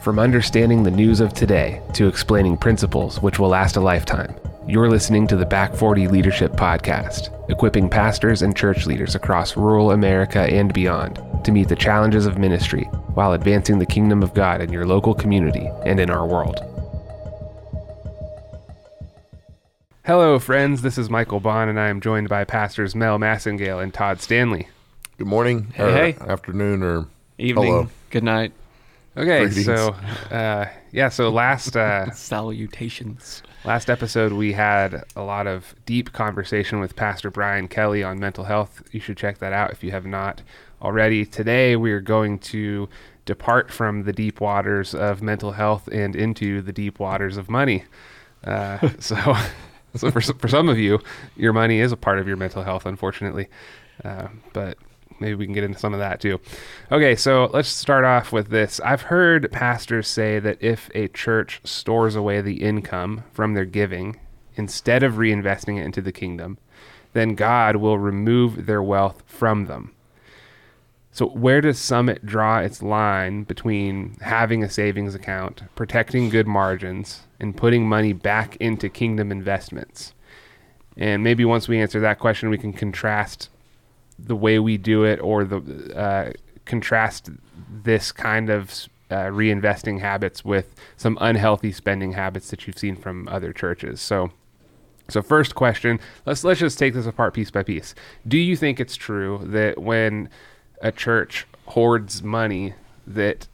From understanding the news of today to explaining principles which will last a lifetime, you're listening to the Back 40 Leadership Podcast, equipping pastors and church leaders across rural America and beyond to meet the challenges of ministry while advancing the kingdom of God in your local community and in our world. Hello, friends. This is Michael Bond, and I am joined by pastors Mel Massengale and Todd Stanley. Good morning, Hey, or hey. afternoon, or Evening. Hello. Good night. Okay, Greetings. so uh, yeah, so last uh, Salutations. last episode we had a lot of deep conversation with Pastor Brian Kelly on mental health. You should check that out if you have not already. Today we are going to depart from the deep waters of mental health and into the deep waters of money. Uh, so, so for for some of you, your money is a part of your mental health, unfortunately. Uh, but maybe we can get into some of that too. Okay, so let's start off with this. I've heard pastors say that if a church stores away the income from their giving instead of reinvesting it into the kingdom, then God will remove their wealth from them. So, where does Summit draw its line between having a savings account, protecting good margins, and putting money back into kingdom investments? And maybe once we answer that question, we can contrast the way we do it or the uh, contrast this kind of uh, reinvesting habits with some unhealthy spending habits that you've seen from other churches. So, so first question, let's let's just take this apart piece by piece. Do you think it's true that when a church hoards money that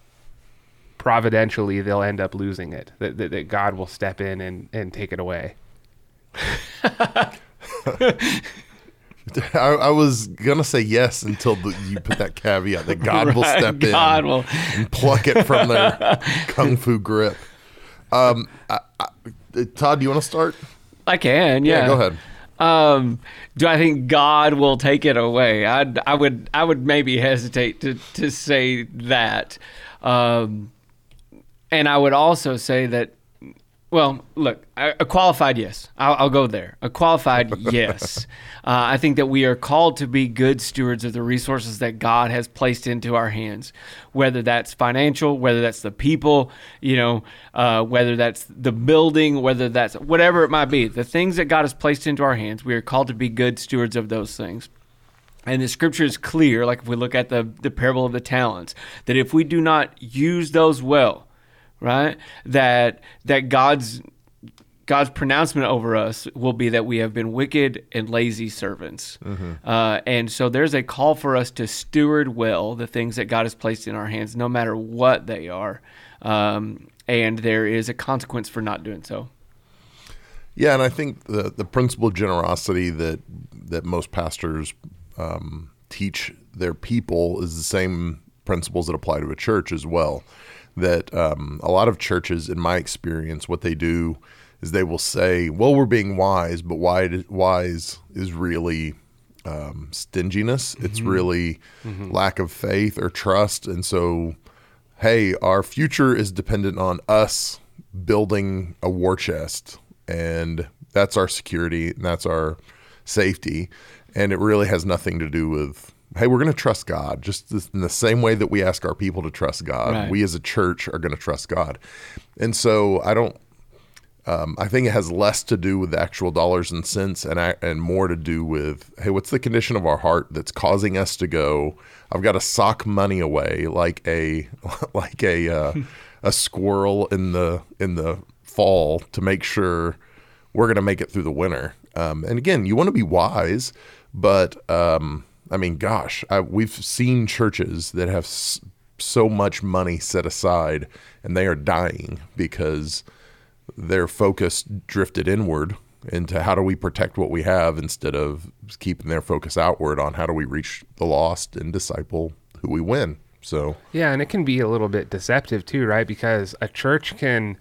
providentially they'll end up losing it, that, that, that God will step in and, and take it away? I, I was gonna say yes until the, you put that caveat that God will Right, step God in will. and pluck it from their kung fu grip. Um, I, I, Todd, do you want to start? I can. Yeah. go ahead. Um, do I think God will take it away? I I would I would maybe hesitate to to say that. Um, and I would also say that. Well, look, a qualified yes. I'll, I'll go there. A qualified yes. Uh, I think that we are called to be good stewards of the resources that God has placed into our hands, whether that's financial, whether that's the people, you know, uh, whether that's the building, whether that's whatever it might be. The things that God has placed into our hands, we are called to be good stewards of those things. And the scripture is clear, like if we look at the, the parable of the talents, that if we do not use those well, right, that that God's God's pronouncement over us will be that we have been wicked and lazy servants. Uh, and so there's a call for us to steward well the things that God has placed in our hands, no matter what they are. Um, and there is a consequence for not doing so. Yeah, and I think the the principle of generosity that that most pastors um, teach their people is the same principles that apply to a church as well. That um, a lot of churches, in my experience, what they do is they will say, "Well, we're being wise," but wise wise is really um, stinginess. It's really lack of faith or trust, and so hey, our future is dependent on us building a war chest, and that's our security and that's our safety. And it really has nothing to do with, hey, we're going to trust God, just in the same way that we ask our people to trust God. Right. We as a church are going to trust God. And so I don't. Um, I think it has less to do with the actual dollars and cents, and I, and more to do with, hey, what's the condition of our heart that's causing us to go? I've got to sock money away like a like a uh, a squirrel in the in the fall to make sure we're going to make it through the winter. Um, and again, you want to be wise, but um, I mean, gosh, I, we've seen churches that have s- so much money set aside, and they are dying because their focus drifted inward into how do we protect what we have instead of keeping their focus outward on how do we reach the lost and disciple who we win. So Yeah, and it can be a little bit deceptive too, right? Because a church can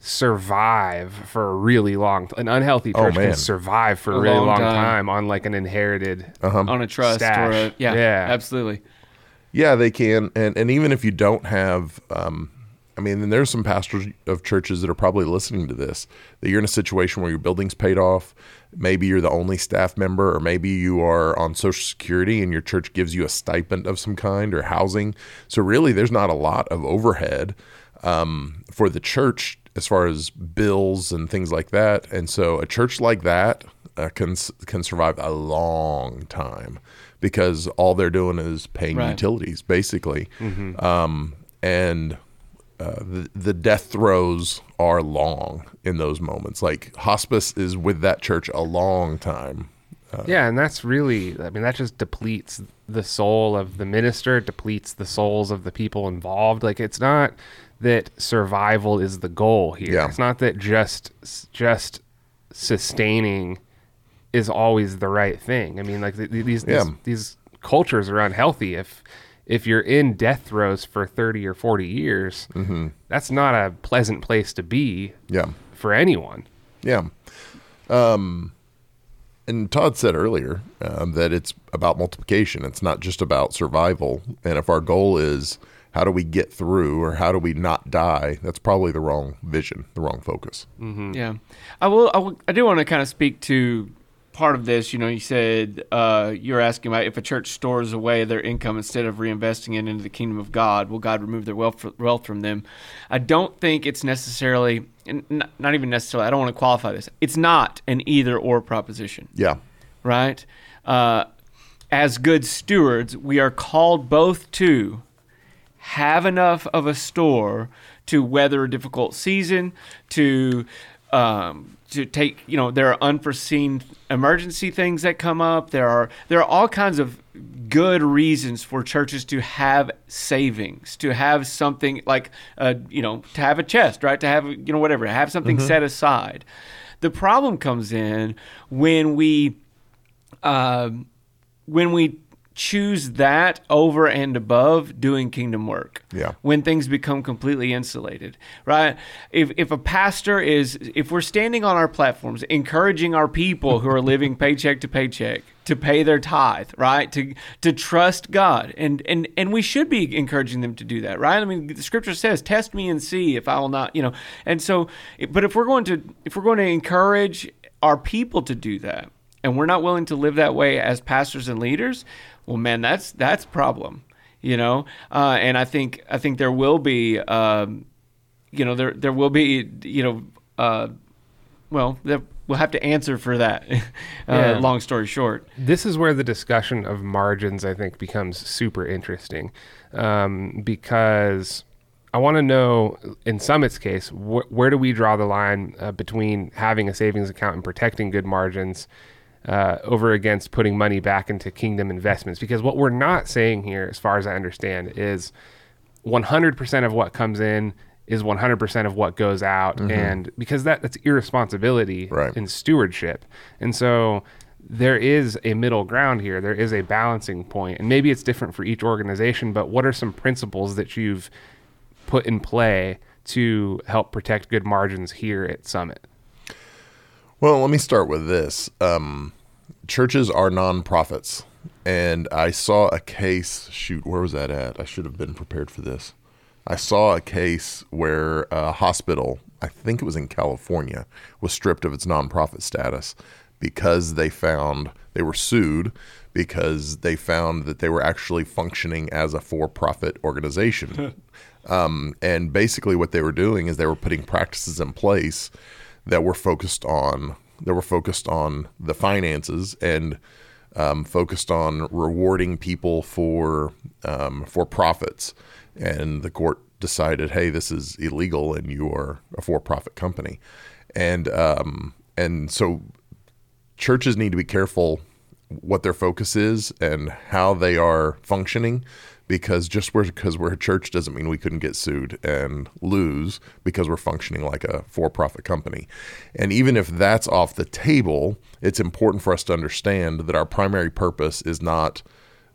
survive for a really long an unhealthy Oh, church man. can survive for a, A really long long time. time. on like an inherited On a trust or a, yeah, Yeah. absolutely. Yeah, they can, and and even if you don't have, um, I mean, and there's some pastors of churches that are probably listening to this that you're in a situation where your building's paid off. Maybe you're the only staff member, or maybe you are on Social Security and your church gives you a stipend of some kind or housing. So really, there's not a lot of overhead. um, for the church as far as bills and things like that. And so a church like that uh, can can survive a long time because all they're doing is paying Right. utilities basically, um, and uh, the the death throes are long in those moments. Like hospice is with that church a long time. Yeah, and that's really, I mean, that just depletes the soul of the minister, depletes the souls of the people involved. Like, it's not that survival is the goal here. Yeah. It's not that just just sustaining is always the right thing. I mean, like th- th- these Yeah. these, these cultures are unhealthy. If if you're in death throes for thirty or forty years, that's not a pleasant place to be Yeah. for anyone. Yeah. Um, and Todd said earlier um, that it's about multiplication. It's not just about survival. And if our goal is how do we get through or how do we not die, that's probably the wrong vision, the wrong focus. Yeah, I will. I, will, I do want to kind of speak to part of this. You know, you said uh, you're asking about if a church stores away their income instead of reinvesting it into the kingdom of God, will God remove their wealth, wealth from them? I don't think it's necessarily, not, not even necessarily. I don't want to qualify this. It's not an either or proposition Yeah. right? Uh, as good stewards, we are called both to have enough of a store to weather a difficult season, to um, to take you know there are unforeseen emergency things that come up. There are there are all kinds of good reasons for churches to have savings, to have something like uh, you know to have a chest, right? To have you know whatever, have something set aside. The problem comes in when we um, when we choose that over and above doing kingdom work. Yeah. when things become completely insulated right? If, if a pastor is if we're standing on our platforms encouraging our people who are living paycheck to paycheck to pay their tithe right? To to trust god. And and and we should be encouraging them to do that right? I mean the scripture says test me and see if i will not you know. And so but if we're going to if we're going to encourage our people to do that and we're not willing to live that way as pastors and leaders, well, man, that's that's a problem, you know. Uh, and I think I think there will be, um, you know, there there will be, you know, uh, well, there, we'll have to answer for that. uh, Yeah. Long story short, this is where the discussion of margins i think becomes super interesting um, because i want to know in summit's case wh- where do we draw the line uh, between having a savings account and protecting good margins uh, over against putting money back into kingdom investments. Because what we're not saying here as far as i understand is 100% of what comes in is 100% of what goes out. And because that that's irresponsibility Right. in stewardship. And so there is a middle ground here. There is a balancing point. And maybe it's different for each organization but what are some principles that you've put in play to help protect good margins here at summit? Well, let me start with this. Um, churches are nonprofits, and I saw a case. Shoot, where was that at? I should have been prepared for this. I saw a case where a hospital, I think it was in California, was stripped of its nonprofit status because they found they were sued because they found that they were actually functioning as a for-profit organization. um, and basically, what they were doing is they were putting practices in place that were focused on that were focused on the finances and um, focused on rewarding people for um, for profits. And the court decided, hey, this is illegal, and you are a for-profit company. And um, and so churches need to be careful what their focus is and how they are functioning because just because we're a church doesn't mean we couldn't get sued and lose because we're functioning like a for-profit company. And even if that's off the table it's important for us to understand that our primary purpose is not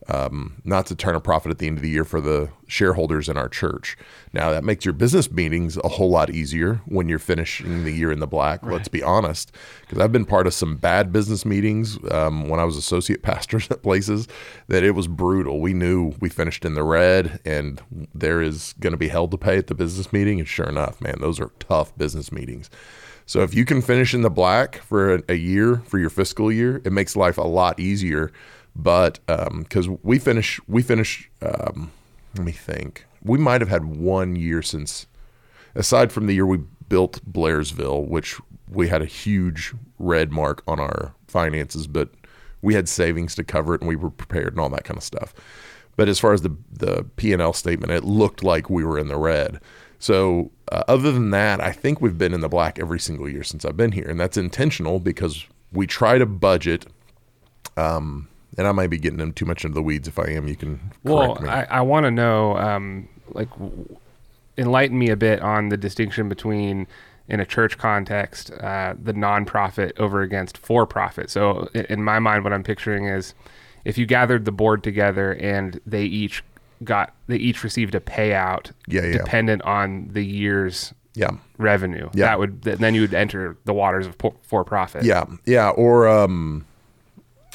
um, not to turn a profit at the end of the year for the shareholders in our church. Now, that makes your business meetings a whole lot easier when you're finishing the year in the black. Let's be honest, because I've been part of some bad business meetings um, when I was associate pastors at places that it was brutal. We knew we finished in the red and there is going to be hell to pay at the business meeting. And sure enough, man, those are tough business meetings. So if you can finish in the black for a, a year for your fiscal year, it makes life a lot easier. But because we finish, we finish. Um, let me think. We might have had one year since aside from the year we built Blairsville, which we had a huge red mark on our finances, but we had savings to cover it and we were prepared and all that kind of stuff. But as far as the the P and L statement, it looked like we were in the red. So uh, other than that, I think we've been in the black every single year since I've been here, and that's intentional because we try to budget. Um, and I might be getting them too much into the weeds. If I am, you can correct Well, me. I, I want to know, um, like, w- enlighten me a bit on the distinction between, in a church context, uh, the nonprofit over against for profit. So, in, in my mind, what I'm picturing is if you gathered the board together and they each got, they each received a payout Yeah, yeah. dependent on the year's yeah, revenue. Yeah. That would, th- then you would enter the waters of po- for profit. yeah, yeah, or um,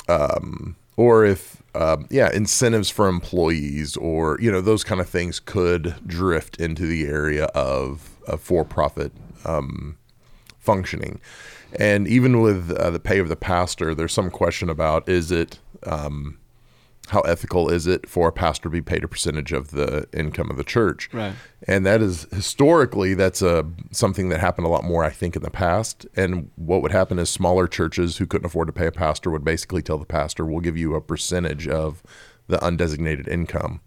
um, or if um, yeah, incentives for employees, or you know, those kind of things could drift into the area of, of for-profit um, functioning. And even with uh, the pay of the pastor, there's some question about is it um, how ethical is it for a pastor to be paid a percentage of the income of the church? Right. And that is historically that's a something that happened a lot more, I think, in the past. And what would happen is smaller churches who couldn't afford to pay a pastor would basically tell the pastor, "We'll give you a percentage of the undesignated income,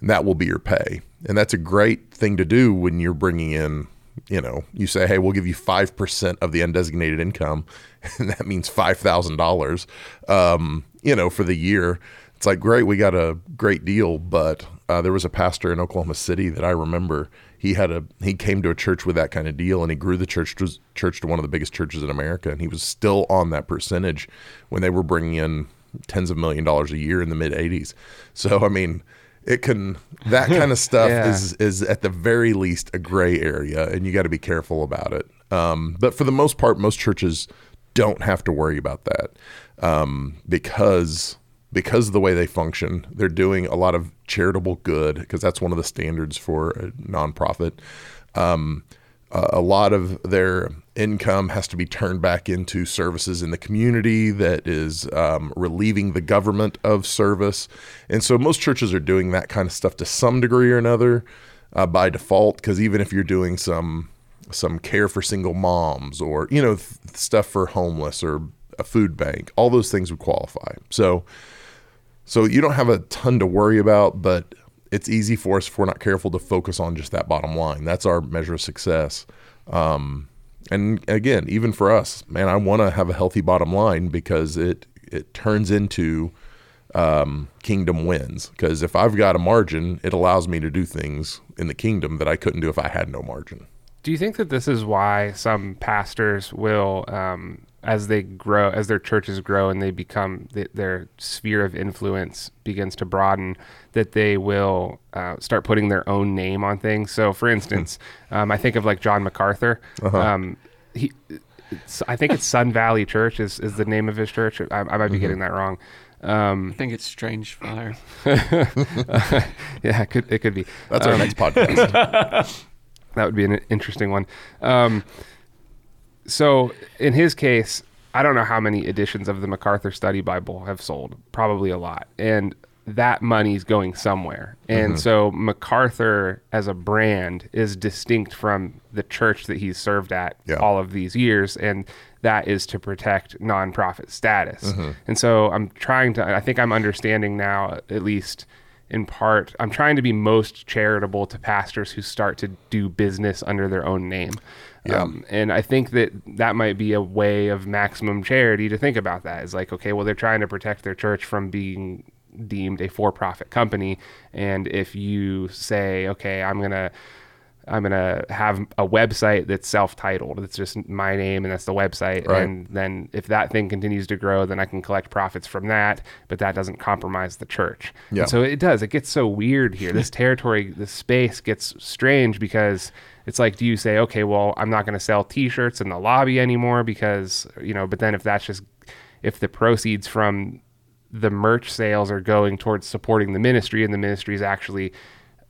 and that will be your pay." And that's a great thing to do when you're bringing in. You know, you say, "Hey, we'll give you five percent of the undesignated income," and that means five thousand dollars. Um, you know, for the year it's like great we got a great deal but uh, there was a pastor in oklahoma city that i remember. He had a he came to a church with that kind of deal and he grew the church to church to one of the biggest churches in america and he was still on that percentage when they were bringing in tens of million dollars a year in the mid 80s so i mean it can that kind of stuff Yeah. is is at the very least a gray area and you got to be careful about it. Um, but for the most part most churches don't have to worry about that um, because because of the way they function they're doing a lot of charitable good because that's one of the standards for a nonprofit um, a lot of their income has to be turned back into services in the community that is um, relieving the government of service. And so most churches are doing that kind of stuff to some degree or another uh, by default, because even if you're doing some some care for single moms or you know th- stuff for homeless or a food bank, all those things would qualify. So so you don't have a ton to worry about, but it's easy for us if we're not careful to focus on just that bottom line. That's our measure of success. Um, and again, even for us, man, I want to have a healthy bottom line because it it turns into um, kingdom wins. Because if I've got a margin, it allows me to do things in the kingdom that I couldn't do if I had no margin. Do you think that this is why some pastors will, um, as they grow, as their churches grow and they become th- their sphere of influence begins to broaden, that they will uh, start putting their own name on things? So, for instance, um, I think of like John MacArthur. Um, he, I think it's Sun Valley Church is, is the name of his church. I, I might be getting that wrong. Um, I think it's Strange Fire. yeah, it could, it could be. That's our next podcast. That would be an interesting one. Um, so, in his case, I don't know how many editions of the MacArthur Study Bible have sold. Probably a lot, and that money's going somewhere. And mm-hmm. so, MacArthur as a brand is distinct from the church that he's served at Yeah. all of these years, and that is to protect nonprofit status. Mm-hmm. And so, I'm trying to. I think I'm understanding now, at least in part, I'm trying to be most charitable to pastors who start to do business under their own name. Um, and I think that that might be a way of maximum charity to think about that. Is like, okay, well, they're trying to protect their church from being deemed a for-profit company, and if you say, okay, I'm gonna I'm gonna have a website that's self-titled. It's just my name, and that's the website. Right. And then if that thing continues to grow, then I can collect profits from that. But that doesn't compromise the church. Yeah. And so it does. It gets so weird here. This territory, this space gets strange because it's like, do you say, okay, well, I'm not going to sell T-shirts in the lobby anymore because you know? But then if that's just if the proceeds from the merch sales are going towards supporting the ministry and the ministry is actually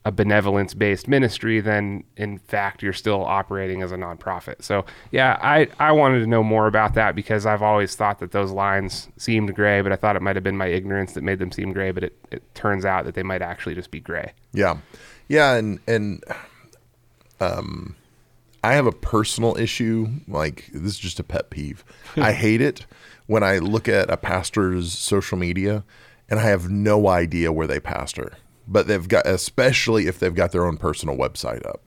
a benevolence based ministry, then in fact you're still operating as a nonprofit. So yeah, I, I wanted to know more about that because I've always thought that those lines seemed gray, but I thought it might have been my ignorance that made them seem gray, but it, it turns out that they might actually just be gray. Yeah, yeah, and and um, I have a personal issue. Like this is just a pet peeve. I hate it when I look at a pastor's social media and I have no idea where they pastor. But they've got, especially if they've got their own personal website up.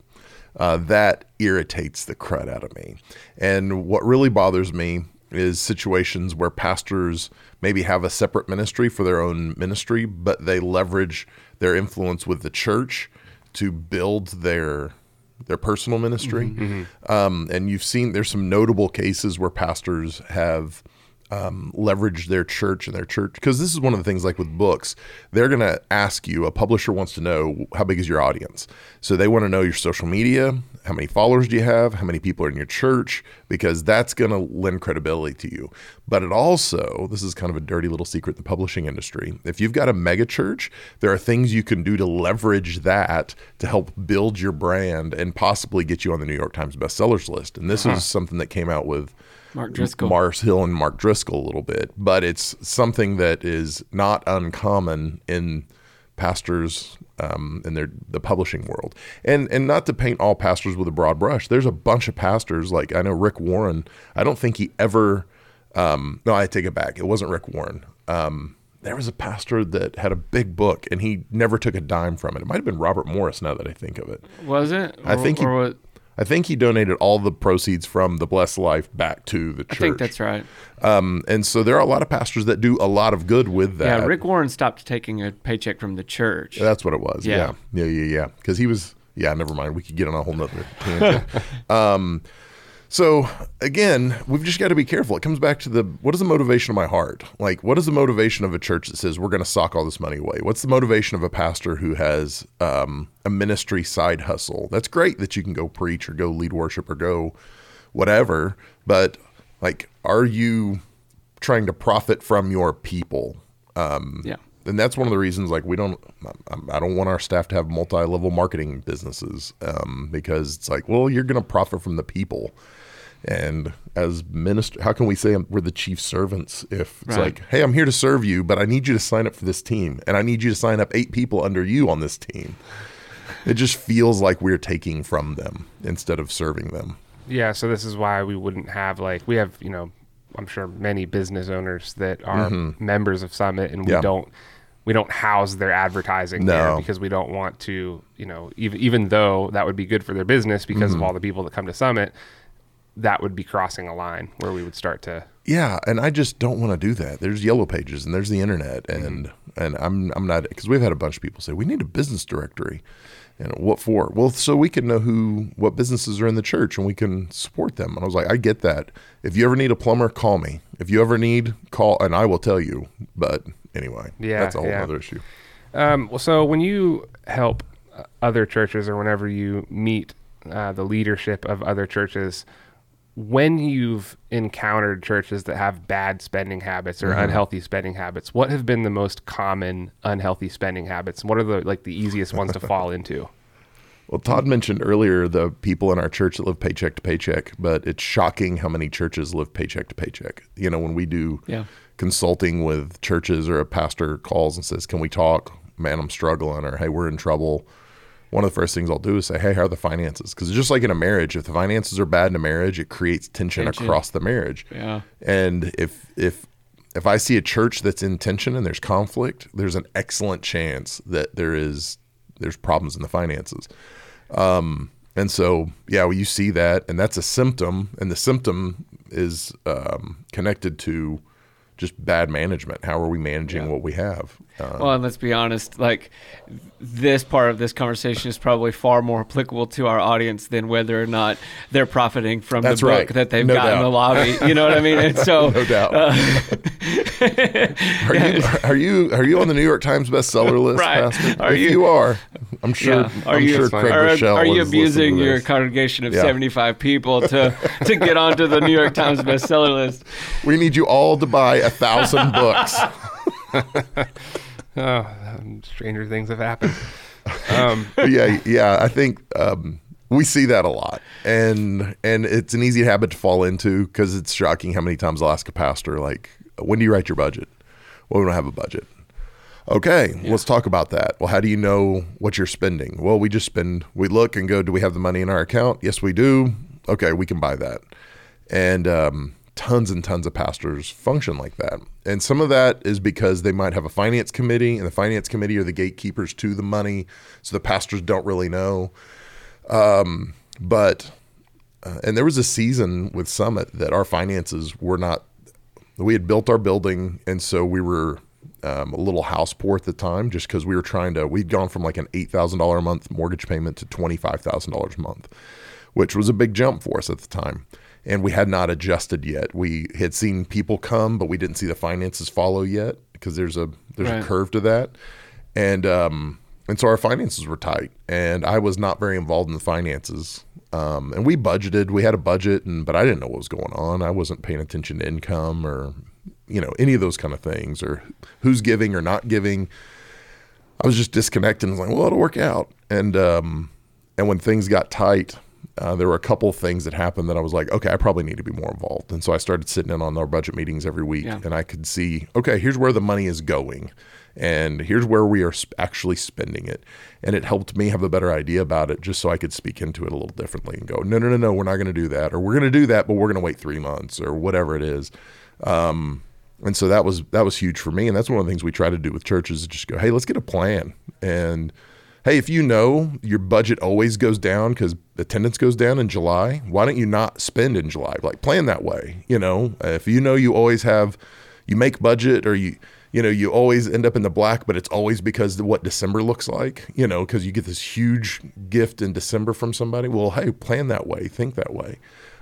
Uh, that irritates the crud out of me. And what really bothers me is situations where pastors maybe have a separate ministry for their own ministry, but they leverage their influence with the church to build their their personal ministry. Mm-hmm. Um, and you've seen there's some notable cases where pastors have um, leverage their church and their church because this is one of the things like with books they're going to ask you a publisher wants to know how big is your audience? So they want to know your social media how many followers do you have how many people are in your church because that's going to lend credibility to you. But it also this is kind of a dirty little secret in the publishing industry if you've got a mega church there are things you can do to leverage that to help build your brand and possibly get you on the new york times bestsellers list. And this uh-huh. is something that came out with Mark Driscoll. Mars Hill and Mark Driscoll a little bit, but it's something that is not uncommon in pastors um, in their the publishing world. And and not to paint all pastors with a broad brush. There's a bunch of pastors like I know Rick Warren. I don't think he ever. Um, no, I take it back. It wasn't Rick Warren. Um, there was a pastor that had a big book and he never took a dime from it. It might have been Robert Morris now that I think of it. Was it? I think he, or I think he donated all the proceeds from the Blessed Life back to the church. I think that's right. Um, and so there are a lot of pastors that do a lot of good with that. Yeah, Rick Warren stopped taking a paycheck from the church. That's what it was. Yeah, yeah, yeah, yeah. Because yeah. he was. Yeah, never mind. We could get on a whole nother tangent. um, so again, we've just got to be careful. It comes back to the what is the motivation of my heart? Like, what is the motivation of a church that says we're going to sock all this money away? What's the motivation of a pastor who has um, a ministry side hustle? That's great that you can go preach or go lead worship or go whatever, but like, are you trying to profit from your people? Um, yeah and that's one of the reasons like we don't i don't want our staff to have multi-level marketing businesses um, because it's like well you're going to profit from the people and as minister how can we say we're the chief servants if it's right. like hey i'm here to serve you but i need you to sign up for this team and i need you to sign up eight people under you on this team it just feels like we're taking from them instead of serving them yeah so this is why we wouldn't have like we have you know i'm sure many business owners that are mm-hmm. members of summit and we yeah. don't we don't house their advertising no. there because we don't want to, you know, even even though that would be good for their business because mm-hmm. of all the people that come to Summit, that would be crossing a line where we would start to Yeah, and I just don't want to do that. There's yellow pages and there's the internet mm-hmm. and mm-hmm. and I'm I'm not cuz we've had a bunch of people say we need a business directory. And what for? Well, so we can know who what businesses are in the church and we can support them. And I was like, I get that. If you ever need a plumber, call me. If you ever need, call and I will tell you. But anyway. Yeah, that's a whole yeah. other issue. Um, well, so when you help other churches or whenever you meet uh, the leadership of other churches, when you've encountered churches that have bad spending habits or mm-hmm. unhealthy spending habits, what have been the most common unhealthy spending habits? What are the like the easiest ones to fall into? Well, Todd mentioned earlier the people in our church that live paycheck to paycheck, but it's shocking how many churches live paycheck to paycheck. You know, when we do yeah consulting with churches or a pastor calls and says, Can we talk? Man, I'm struggling, or Hey, we're in trouble. One of the first things I'll do is say, Hey, how are the finances? Because just like in a marriage, if the finances are bad in a marriage, it creates tension, tension. across the marriage. Yeah. And if, if, if I see a church that's in tension and there's conflict, there's an excellent chance that there is there's problems in the finances. Um, and so, yeah, well, you see that, and that's a symptom, and the symptom is um, connected to just bad management. How are we managing yeah. what we have? Um, well, and let's be honest, like this part of this conversation is probably far more applicable to our audience than whether or not they're profiting from the book right. that they've no got doubt. in the lobby. You know what I mean? And so, no doubt. Uh, are you are you are you on the New York Times bestseller list, right. Pastor? Are if you, you are, I'm sure. Yeah. Are I'm you, sure Craig are, are you abusing your congregation of yeah. 75 people to to get onto the New York Times bestseller list? We need you all to buy a thousand books. oh, stranger things have happened. Um, yeah, yeah. I think um, we see that a lot, and and it's an easy habit to fall into because it's shocking how many times I'll ask a pastor like, "When do you write your budget?" Well, we don't have a budget. Okay, yeah. let's talk about that. Well, how do you know what you're spending? Well, we just spend. We look and go, "Do we have the money in our account?" Yes, we do. okay, we can buy that. And um, tons and tons of pastors function like that. And some of that is because they might have a finance committee, and the finance committee are the gatekeepers to the money, so the pastors don't really know. Um, but uh, and there was a season with Summit that our finances were not. We had built our building, and so we were um, a little house poor at the time, just because we were trying to. We'd gone from like an eight thousand dollar a month mortgage payment to twenty five thousand dollars a month, which was a big jump for us at the time. And we had not adjusted yet. We had seen people come, but we didn't see the finances follow yet because there's a there's Right. a curve to that, and um, and so our finances were tight, and I was not very involved in the finances. Um, and we budgeted, we had a budget, and but I didn't know what was going on. I wasn't paying attention to income or you know any of those kind of things or who's giving or not giving. I was just disconnected and was like, well, it'll work out. And um, and when things got tight, uh, there were a couple of things that happened that I was like, okay, I probably need to be more involved. And so I started sitting in on our budget meetings every week, Yeah. and I could see, okay, here's where the money is going, and here's where we are actually spending it. And it helped me have a better idea about it, just so I could speak into it a little differently and go, no, no, no, no, we're not going to do that, or we're going to do that, but we're going to wait three months, or whatever it is. Um, and so that was that was huge for me, and that's one of the things we try to do with churches is just go, hey, let's get a plan, and hey, if you know your budget always goes down because attendance goes down in July, why don't you not spend in July? Like plan that way, you know. If you know you always have, you make budget or you. You know, you always end up in the black, but it's always because of what December looks like, you know, because you get this huge gift in December from somebody. Well, hey, plan that way, think that way.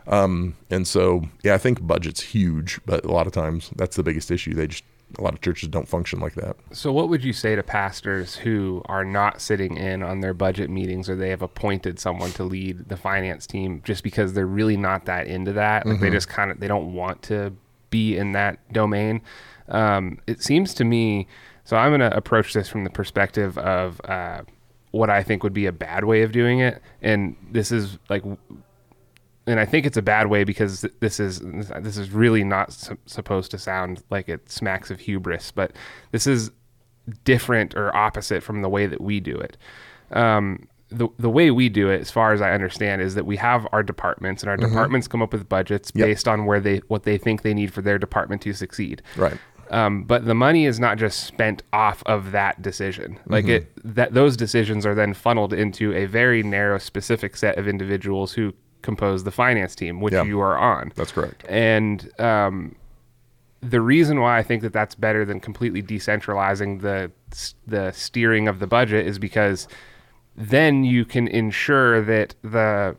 Um, and so, yeah, I think budget's huge, but a lot of times that's the biggest issue. They just, a lot of churches don't function like that. So, what would you say to pastors who are not sitting in on their budget meetings or they have appointed someone to lead the finance team just because they're really not that into that? Like, they just kind of they don't want to be in that domain. Um, it seems to me. So, I'm going to approach this from the perspective of uh, what I think would be a bad way of doing it, and this is like and I think it's a bad way because this is this is really not su- supposed to sound like it smacks of hubris, but this is different or opposite from the way that we do it. Um, the the way we do it, as far as I understand, is that we have our departments, and our departments come up with budgets Yep. based on where they what they think they need for their department to succeed. Right. Um, but the money is not just spent off of that decision. Like it, that those decisions are then funneled into a very narrow, specific set of individuals who compose the finance team, which Yeah. you are on. That's correct. And um, the reason why I think that that's better than completely decentralizing the the steering of the budget is because then you can ensure that the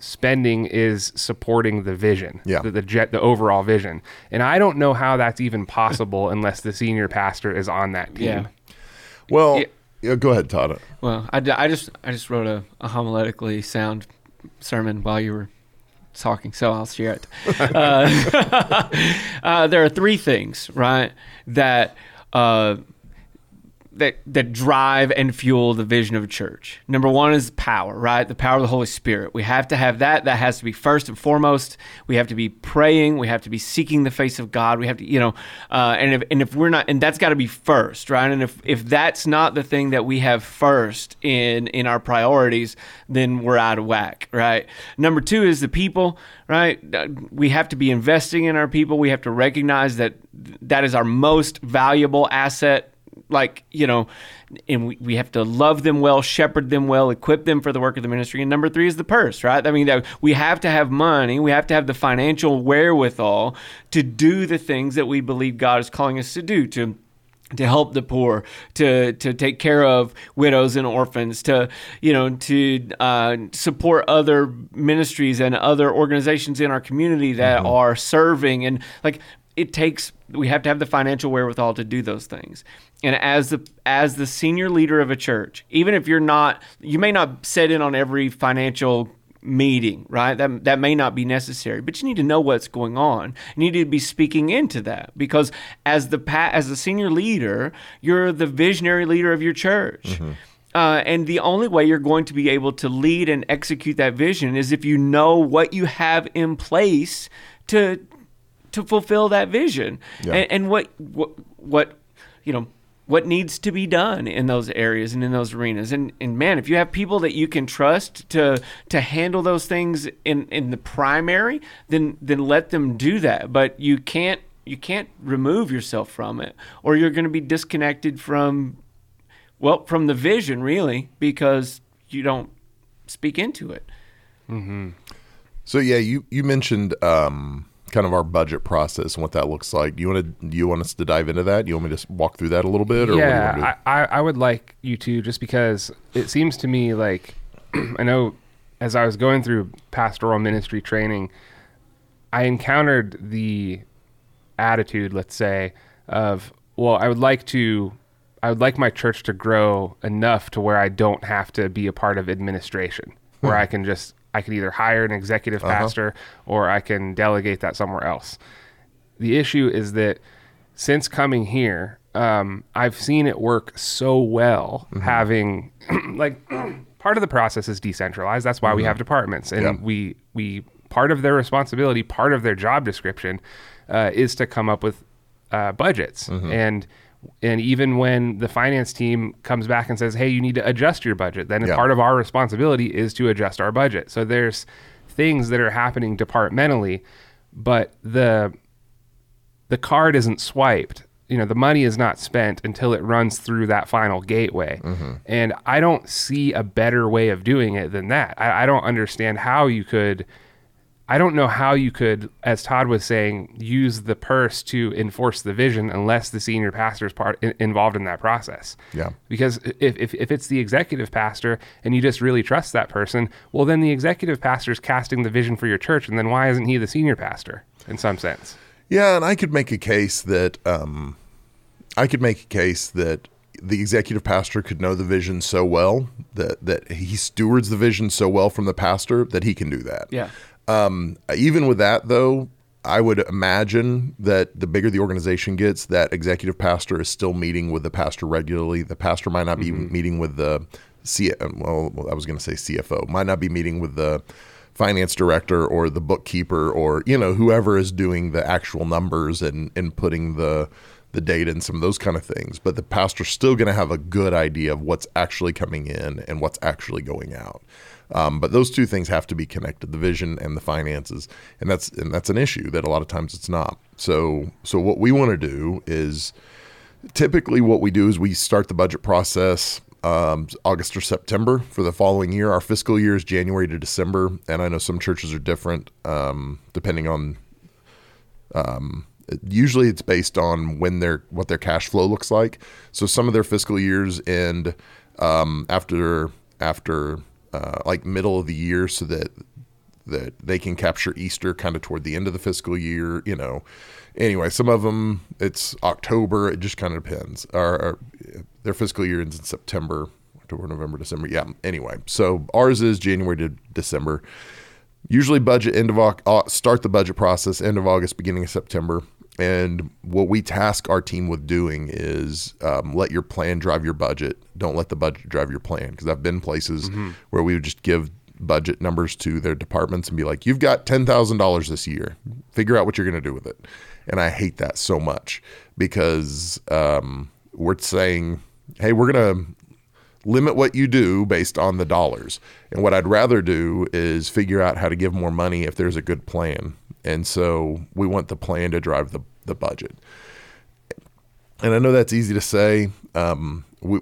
spending is supporting the vision, Yeah. the, the jet, the overall vision. And I don't know how that's even possible unless the senior pastor is on that team. Yeah. Well, Yeah. yeah, go ahead, Todd. Well, I, d- I just I just wrote a, a homiletically sound sermon while you were talking, so I'll share it. uh, uh, there are three things, right, that uh, that that drive and fuel the vision of a church. Number one is power, right? The power of the Holy Spirit. We have to have that. That has to be first and foremost. We have to be praying. We have to be seeking the face of God. We have to, you know, uh, and if and if we're not, and that's got to be first, right? And if if that's not the thing that we have first in in our priorities, then we're out of whack, right? Number two is the people, right? Uh, We have to be investing in our people. We have to recognize that that is our most valuable asset like you know and we, we have to love them well shepherd them well equip them for the work of the ministry. And number three is the purse right? I mean that we have to have money. We have to have the financial wherewithal to do the things that we believe god is calling us to do to to help the poor, to to take care of widows and orphans, to you know to uh, support other ministries and other organizations in our community that are serving, and like it takes we have to have the financial wherewithal to do those things. And as the as the senior leader of a church, even if you're not, you may not sit in on every financial meeting, right? That that may not be necessary, but you need to know what's going on. You need to be speaking into that because as the as the senior leader, you're the visionary leader of your church. Uh, and the only way you're going to be able to lead and execute that vision is if you know what you have in place to to fulfill that vision. Yeah. And, and what what what you know what needs to be done in those areas and in those arenas. And and man, if you have people that you can trust to to handle those things in in the primary, then then let them do that. But you can't you can't remove yourself from it or you're going to be disconnected from well, from the vision really because you don't speak into it. So yeah, you you mentioned um, kind of our budget process and what that looks like. Do you want to do you want us to dive into that? Do you want me to just walk through that a little bit? Or what do you wanna do? yeah, I, I, I would like you to just because it seems to me like I know as I was going through pastoral ministry training, I encountered the attitude, let's say, of well, I would like to I would like my church to grow enough to where I don't have to be a part of administration, where hmm. I can just I can either hire an executive pastor or I can delegate that somewhere else. The issue is that since coming here, um, I've seen it work so well having like part of the process is decentralized. That's why we have departments, and Yeah. we we part of their responsibility, part of their job description, uh, is to come up with uh, budgets and. And even when the finance team comes back and says, "Hey, you need to adjust your budget," then Yeah. part of our responsibility is to adjust our budget. So there's things that are happening departmentally, but the the card isn't swiped. You know, the money is not spent until it runs through that final gateway. Mm-hmm. And I don't see a better way of doing it than that. I, I don't understand how you could. I don't know how you could, as Todd was saying, use the purse to enforce the vision unless the senior pastor is part in, involved in that process. Yeah. Because if, if, if it's the executive pastor and you just really trust that person, well, then the executive pastor is casting the vision for your church. And then why isn't he the senior pastor in some sense? Yeah, and I could make a case that um, I could make a case that the executive pastor could know the vision so well that that he stewards the vision so well from the pastor that he can do that. Yeah. Um, even with that, though, I would imagine that the bigger the organization gets, that executive pastor is still meeting with the pastor regularly. The pastor might not be meeting with the C. Well, I was going to say CFO. Might not be meeting with the finance director or the bookkeeper or you know whoever is doing the actual numbers and and putting the the data and some of those kind of things. But the pastor's still going to have a good idea of what's actually coming in and what's actually going out. Um, but those two things have to be connected: the vision and the finances, and that's and that's an issue that a lot of times it's not. So so what we want to do is typically what we do is we start the budget process um, August or September for the following year. Our fiscal year is January to December, and I know some churches are different um, depending on. Um, usually, it's based on when their what their cash flow looks like. So some of their fiscal years end um, after after uh, like middle of the year, so that that they can capture Easter kind of toward the end of the fiscal year. You know, anyway, some of them it's October. It just kind of depends. Or, or their fiscal year ends in September, October, November, December. Yeah. Anyway, so ours is January to December. Usually, budget end of uh, start the budget process end of August, beginning of September. And what we task our team with doing is um, let your plan drive your budget. Don't let the budget drive your plan. Because I've been places where we would just give budget numbers to their departments and be like, "You've got ten thousand dollars this year. Figure out what you're going to do with it." And I hate that so much because um, we're saying, "Hey, we're going to limit what you do based on the dollars. And what I'd rather do is figure out how to give more money if there's a good plan. And so we want the plan to drive the, the budget. And I know that's easy to say. Um, we,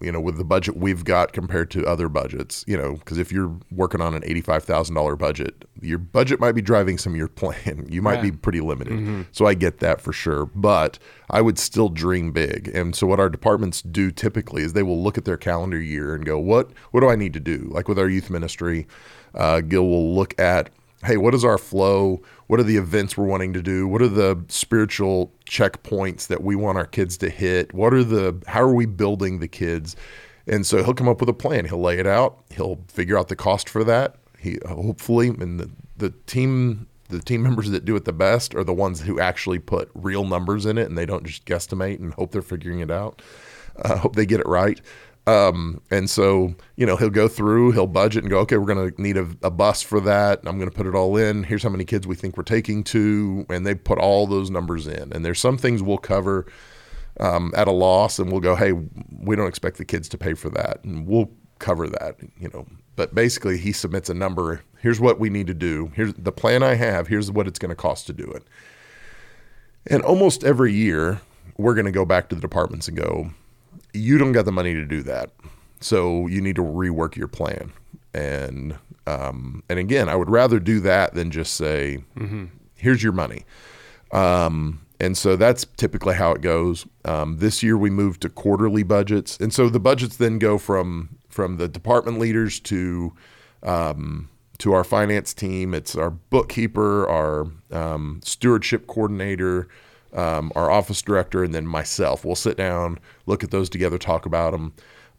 you know, with the budget we've got compared to other budgets, you know, because if you're working on an eighty-five thousand dollar budget, your budget might be driving some of your plan. You might be pretty limited. So I get that for sure. But I would still dream big. And so what our departments do typically is they will look at their calendar year and go, what what do I need to do? Like with our youth ministry, uh, Gil will look at, hey, what is our flow? What are the events we're wanting to do? What are the spiritual checkpoints that we want our kids to hit? What are the how are we building the kids? And so he'll come up with a plan. He'll lay it out. He'll figure out the cost for that. He hopefully, and the, the team, the team members that do it the best are the ones who actually put real numbers in it, and they don't just guesstimate and hope they're figuring it out. I hope they get it right. Um, and so, you know, he'll go through, he'll budget and go, okay, we're going to need a, a bus for that. I'm going to put it all in. Here's how many kids we think we're taking to. And they put all those numbers in. And there's some things we'll cover um, at a loss, and we'll go, hey, we don't expect the kids to pay for that, and we'll cover that, you know. But basically, he submits a number. Here's what we need to do. Here's the plan I have. Here's what it's going to cost to do it. And almost every year, we're going to go back to the departments and go, you don't got the money to do that. So you need to rework your plan. And um, and again, I would rather do that than just say, here's your money. Um, and so that's typically how it goes. Um, this year we moved to quarterly budgets, and so the budgets then go from from the department leaders to um, to our finance team. It's our bookkeeper, our um, stewardship coordinator, um, our office director, and then myself. We'll sit down, look at those together, talk about them.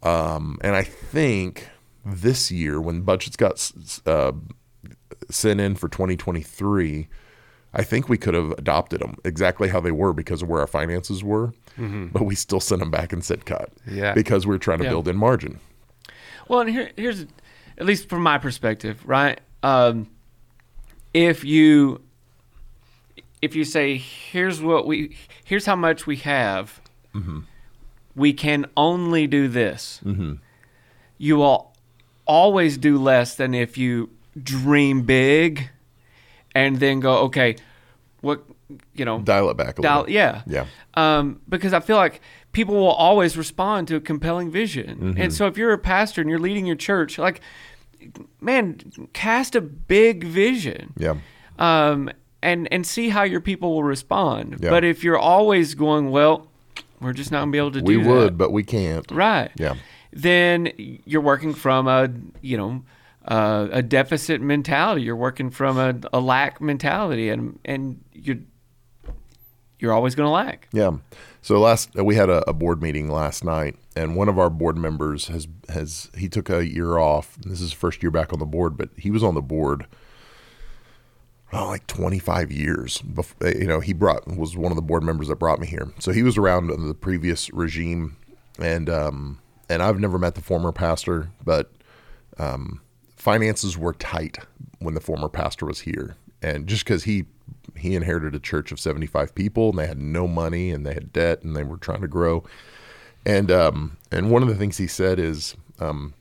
Um, and I think this year, when budgets got uh, sent in for 2023, I think we could have adopted them exactly how they were because of where our finances were, but we still sent them back and said cut Yeah. because we are trying to Yeah. build in margin. Well, and here, here's, at least from my perspective, right? Um, if you, if you say, here's what we, here's how much we have, we can only do this. You will always do less than if you dream big, and then go, okay, what, you know, Dial it back a dial, little. yeah, Yeah. um, because I feel like people will always respond to a compelling vision. Mm-hmm. And so if you're a pastor and you're leading your church, like, man, cast a big vision. Yeah. Um, and, and see how your people will respond. Yeah. But if you're always going, well, we're just not gonna be able to We do We would, that. but we can't. Right. Yeah. Then you're working from a, you know, uh, a deficit mentality. You're working from a, a lack mentality, and and you're you're always going to lack. Yeah. So last we had a, a board meeting last night, and one of our board members has has he took a year off. This is his first year back on the board, but he was on the board. Oh, like 25 years. Bef- you know, he brought was one of the board members that brought me here. So he was around under the previous regime, and um, and I've never met the former pastor, but um, finances were tight when the former pastor was here, and just because he he inherited a church of 75 people and they had no money and they had debt and they were trying to grow, and um, and one of the things he said is, um,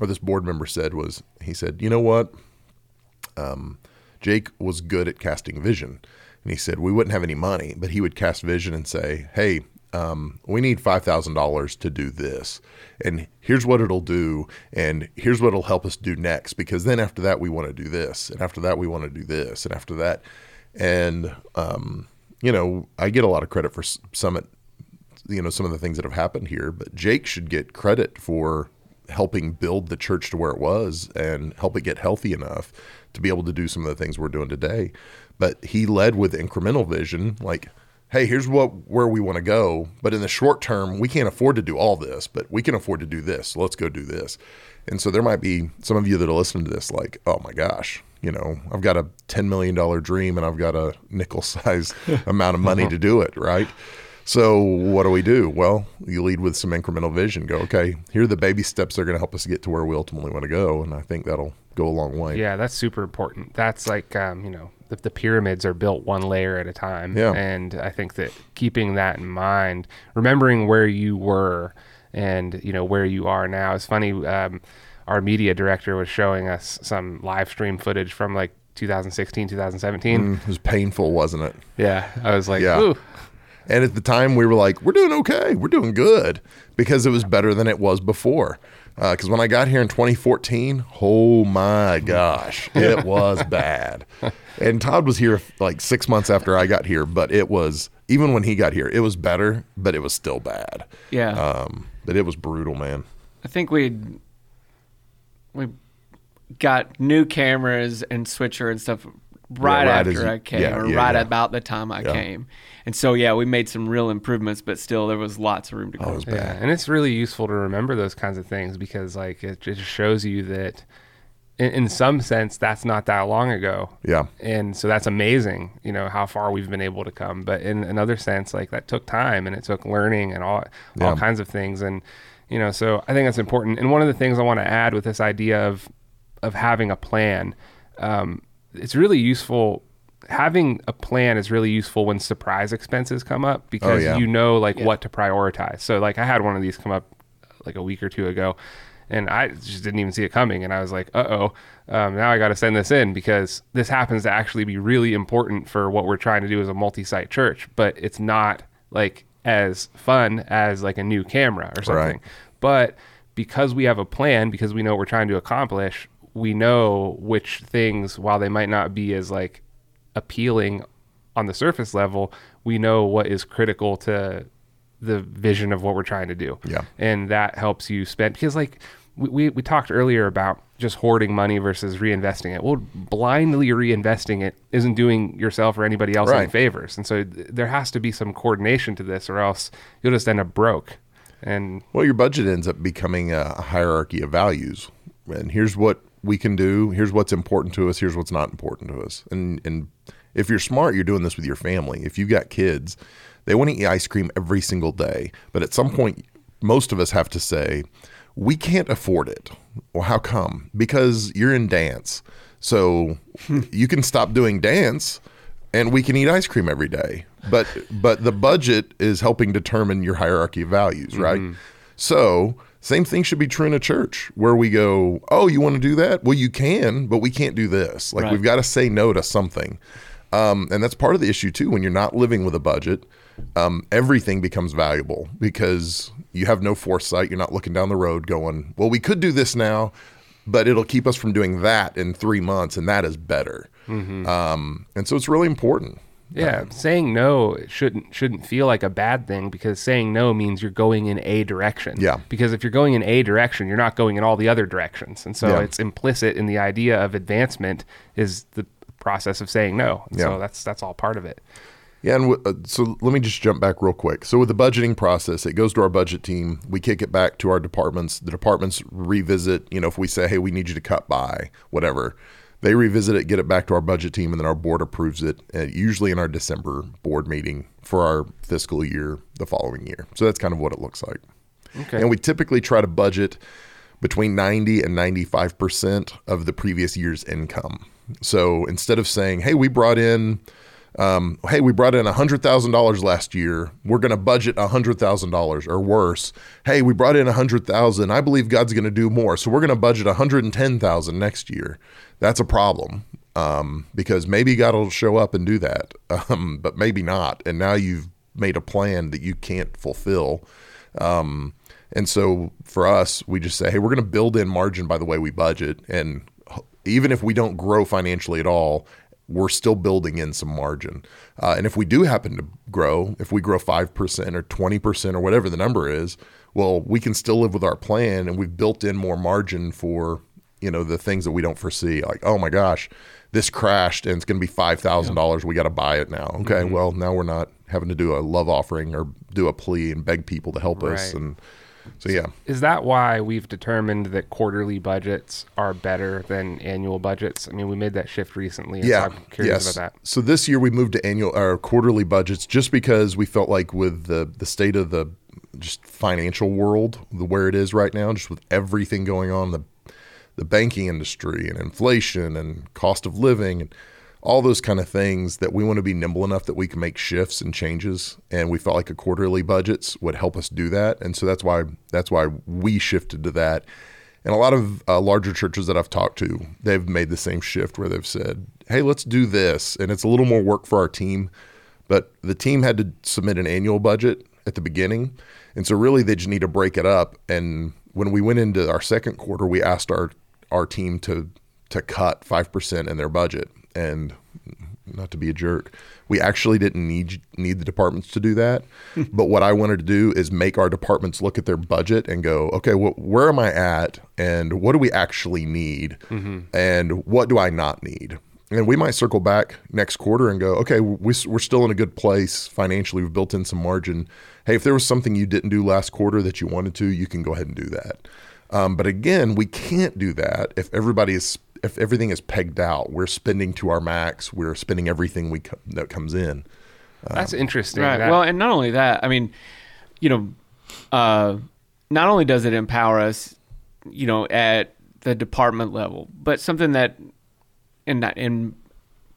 or this board member said was, he said, you know what, um, Jake was good at casting vision, and he said we wouldn't have any money, but he would cast vision and say, hey. Um, we need five thousand dollars to do this, and here's what it'll do, and here's what it'll help us do next. Because then after that, we want to do this, and after that, we want to do this, and after that, and um, you know, I get a lot of credit for Summit, you know, some of the things that have happened here, but Jake should get credit for helping build the church to where it was and help it get healthy enough to be able to do some of the things we're doing today. But he led with incremental vision, like, hey, here's what where we want to go, but in the short term, we can't afford to do all this, but we can afford to do this. So let's go do this. And so there might be some of you that are listening to this, like, oh my gosh, you know, I've got a ten million dollar dream and I've got a nickel size amount of money to do it, right? So what do we do? Well, you lead with some incremental vision. Go, okay, here are the baby steps that are going to help us get to where we ultimately want to go, and I think that'll go a long way. Yeah, that's super important. That's like, um, you know, the, the pyramids are built one layer at a time. Yeah. And I think that keeping that in mind, remembering where you were and, you know, where you are now. It's funny, um, our media director was showing us some live stream footage from like 2016, 2017. Mm, It was painful, wasn't it? Yeah. I was like, Yeah. ooh. And at the time, we were like, we're doing okay. We're doing good because it was better than it was before. Because when I got here in 2014, oh my gosh, it was bad. And Todd was here like six months after I got here, but it was, even when he got here, it was better, but it was still bad. Yeah. Um, but it was brutal, man. I think we we got new cameras and switcher and stuff right, right after as you- I came, yeah, or yeah, right yeah. about the time I Yeah. came. And so yeah, we made some real improvements, but still there was lots of room to Oh, grow. it was Yeah, and it's really useful to remember those kinds of things because, like, it just shows you that, in, in some sense, that's not that long ago. Yeah. and so that's amazing. You know how far we've been able to come. But in another sense, like that took time and it took learning and all all Yeah. kinds of things. And you know, so I think that's important. And one of the things I want to add with this idea of of having a plan, um, it's really useful having a plan is really useful when surprise expenses come up because yeah. you know like what to prioritize. So like I had one of these come up like a week or two ago and I just didn't even see it coming and I was like, "Uh-oh, um, now I got to send this in because this happens to actually be really important for what we're trying to do as a multi-site church, but it's not like as fun as like a new camera or something." Right. But because we have a plan, because we know what we're trying to accomplish, we know which things, while they might not be as like appealing on the surface level, we know what is critical to the vision of what we're trying to do. Yeah. And that helps you spend because like we, we, we talked earlier about just hoarding money versus reinvesting it. Well, blindly reinvesting it isn't doing yourself or anybody else any favors. And so th- there has to be some coordination to this or else you'll just end up broke. And Well, your budget ends up becoming a hierarchy of values. And here's what we can do. Here's what's important to us. Here's what's not important to us. And and if you're smart, you're doing this with your family. If you've got kids, they want to eat ice cream every single day. But at some point, most of us have to say, we can't afford it. Well, how come? Because you're in dance. So you can stop doing dance and we can eat ice cream every day. But but the budget is helping determine your hierarchy of values, right? Mm-hmm. So same thing should be true in a church where we go, oh, you want to do that? Well, you can, but we can't do this. Like Right. we've got to say no to something, um, and that's part of the issue too. When you're not living with a budget, um, everything becomes valuable because you have no foresight. You're not looking down the road, going, well, we could do this now, but it'll keep us from doing that in three months, and that is better. Um, and so it's really important. Yeah, saying no shouldn't shouldn't feel like a bad thing because saying no means you're going in a direction. Yeah. Because if you're going in a direction, you're not going in all the other directions, and so Yeah. it's implicit in the idea of advancement is the process of saying no. And Yeah. So that's that's all part of it. Yeah, and w- uh, so let me just jump back real quick. So with the budgeting process, it goes to our budget team. We kick it back to our departments. The departments revisit. You know, if we say, "Hey, we need you to cut by whatever," they revisit it, get it back to our budget team, and then our board approves it. Uh, usually in our December board meeting for our fiscal year the following year. So that's kind of what it looks like. Okay. And we typically try to budget between 90 and 95% of the previous year's income. So instead of saying, hey, we brought in, um, hey, we brought in $100,000 last year, we're going to budget $100,000 or worse. Hey, we brought in 100,000. I believe God's going to do more. So we're going to budget 110,000 next year. That's a problem. Um, because maybe God will show up and do that, um, but maybe not. And now you've made a plan that you can't fulfill. Um, and so for us, we just say, hey, we're going to build in margin by the way we budget. And even if we don't grow financially at all, we're still building in some margin. Uh, and if we do happen to grow, if we grow 5% or 20% or whatever the number is, well, we can still live with our plan and we've built in more margin for, you know, the things that we don't foresee. Like, oh my gosh, this crashed and it's going to be $5,000. We got to buy it now. Okay. Well, now we're not having to do a love offering or do a plea and beg people to help us. And so, yeah. Is that why we've determined that quarterly budgets are better than annual budgets? I mean, we made that shift recently. and so Yeah. I'm curious yes. about that. So this year we moved to annual or quarterly budgets just because we felt like with the the state of the just financial world, the where it is right now, just with everything going on, the the banking industry and inflation and cost of living and all those kind of things that we want to be nimble enough that we can make shifts and changes and we felt like a quarterly budgets would help us do that. And so that's why that's why we shifted to that. And a lot of uh, larger churches that I've talked to they've made the same shift where they've said hey let's do this. And it's a little more work for our team but the team had to submit an annual budget at the beginning. And so really they just need to break it up. And when we went into our second quarter we asked our our team to to cut 5% in their budget and not to be a jerk we actually didn't need need the departments to do that. But what i wanted to do is make our departments look at their budget and go okay wh- where am i at? And what do we actually need? And what do i not need? And we might circle back next quarter and go okay we, we're still in a good place financially. We've built in some margin. Hey if there was something you didn't do last quarter that you wanted to you can go ahead and do that. Um, but again, we can't do that if everybody is if everything is pegged out. We're spending to our max. We're spending everything we co- that comes in. That's interesting. Right. That- Well, and not only that, I mean, you know, uh, not only does it empower us, you know, at the department level, but something that, and that, and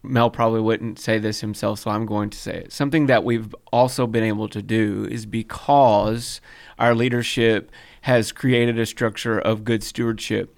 Mel probably wouldn't say this himself, so I'm going to say it. Something that we've also been able to do is because our leadership has created a structure of good stewardship.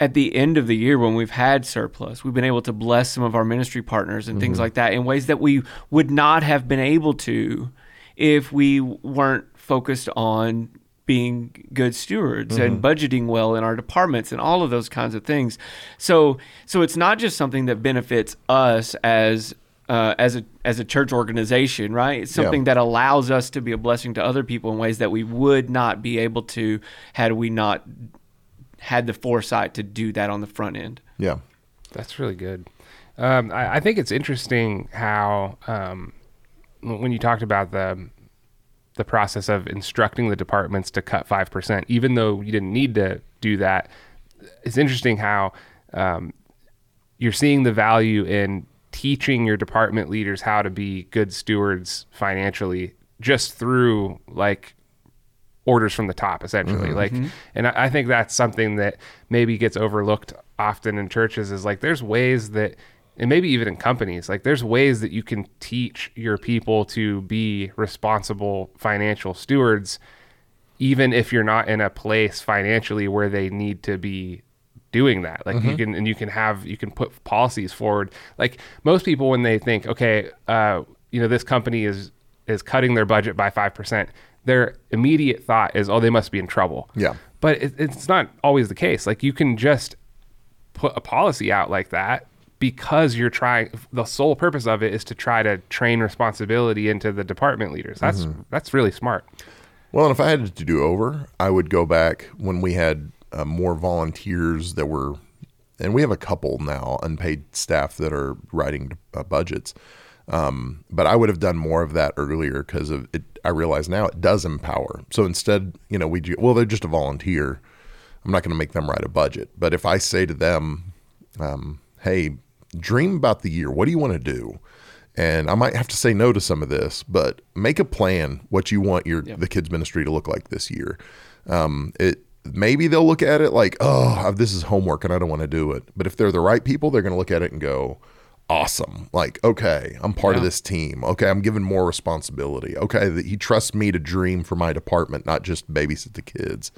At the end of the year, when we've had surplus, we've been able to bless some of our ministry partners and things like that in ways that we would not have been able to if we weren't focused on being good stewards and budgeting well in our departments and all of those kinds of things. So so it's not just something that benefits us as uh, as a as a church organization, right? It's Yeah. something that allows us to be a blessing to other people in ways that we would not be able to had we not had the foresight to do that on the front end. Yeah. That's really good. Um, I, I think it's interesting how um, when you talked about the the process of instructing the departments to cut five percent, even though you didn't need to do that. It's interesting how um, you're seeing the value in teaching your department leaders how to be good stewards financially just through like orders from the top essentially. Like and I, I think that's something that maybe gets overlooked often in churches is like there's ways that and maybe even in companies like there's ways that you can teach your people to be responsible financial stewards even if you're not in a place financially where they need to be doing that. Like you can and you can have you can put policies forward. Like most people when they think okay uh you know this company is is cutting their budget by 5% their immediate thought is oh they must be in trouble Yeah. but it, it's not always the case like you can just put a policy out like that because you're trying the sole purpose of it is to try to train responsibility into the department leaders that's that's really smart Well, and if I had to do over, I would go back when we had uh, more volunteers that were, and we have a couple now unpaid staff that are writing uh, budgets. Um, but I would have done more of that earlier because of it. I realize now it does empower. So instead, you know, we do, well, they're just a volunteer. I'm not going to make them write a budget. But if I say to them, um, hey, dream about the year. What do you want to do? And I might have to say no to some of this, but make a plan what you want your the kids ministry to look like this year. Um, it maybe they'll look at it like, oh, this is homework and I don't want to do it. But if they're the right people, they're going to look at it and go, awesome. Like, okay, I'm part of this team. Okay, I'm given more responsibility. Okay, that he trusts me to dream for my department, not just babysit the kids.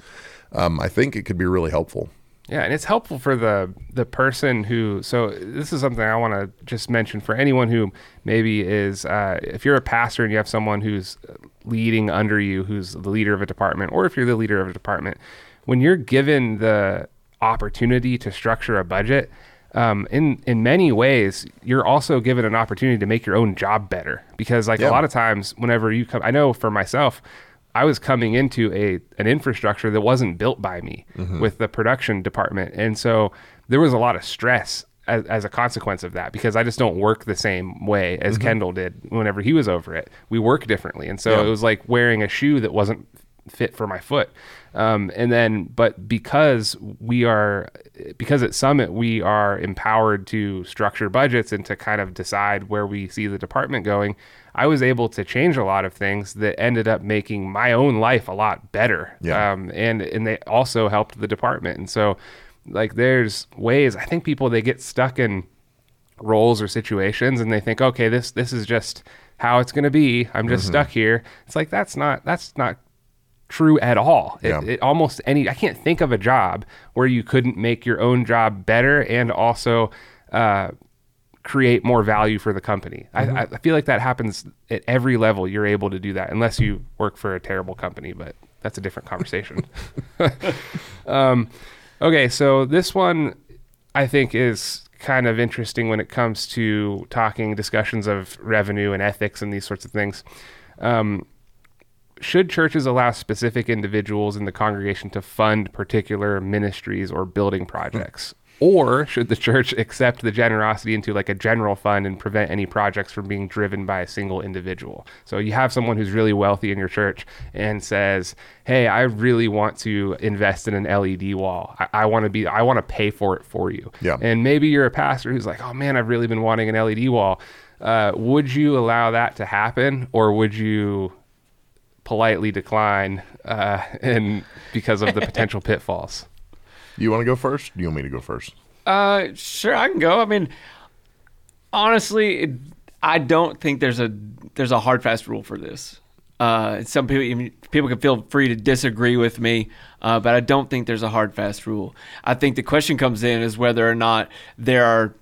Um, I think it could be really helpful. Yeah, and it's helpful for the the person who. So this is something I want to just mention for anyone who maybe is, uh, if you're a pastor and you have someone who's leading under you, who's the leader of a department, or if you're the leader of a department, when you're given the opportunity to structure a budget, um, in in many ways, you're also given an opportunity to make your own job better because, like Yeah. a lot of times, whenever you come, I know for myself. I was coming into a an infrastructure that wasn't built by me with the production department, and so there was a lot of stress as, as a consequence of that because I just don't work the same way as Kendall did whenever he was over it. We work differently, and so Yeah. it was like wearing a shoe that wasn't fit for my foot. Um, and then, but because we are, because at Summit we are empowered to structure budgets and to kind of decide where we see the department going, I was able to change a lot of things that ended up making my own life a lot better. Yeah. Um, and and they also helped the department. And so, like, there's ways. I think people they get stuck in roles or situations and they think okay this this is just how it's going to be i'm just stuck here it's like that's not that's not true at all it, Yeah. it almost any i can't think of a job where you couldn't make your own job better and also uh, create more value for the company I, I feel like that happens at every level you're able to do that unless you work for a terrible company but that's a different conversation um, okay so this one I think is kind of interesting when it comes to talking discussions of revenue and ethics and these sorts of things. Um, should churches allow specific individuals in the congregation to fund particular ministries or building projects? Or should the church accept the generosity into like a general fund and prevent any projects from being driven by a single individual? So you have someone who's really wealthy in your church and says, Hey, I really want to invest in an LED wall. I, I want to be, I want to pay for it for you. Yeah. And maybe you're a pastor who's like, Oh man, I've really been wanting an LED wall. Uh, would you allow that to happen or would you politely decline uh, and because of the potential pitfalls. You want to go first? Do you want me to go first? Uh, sure, I can go. I mean, honestly, it, I don't think there's a there's a hard fast rule for this. Uh, some people people can feel free to disagree with me, uh, but I don't think there's a hard fast rule. I think the question comes in is whether or not there are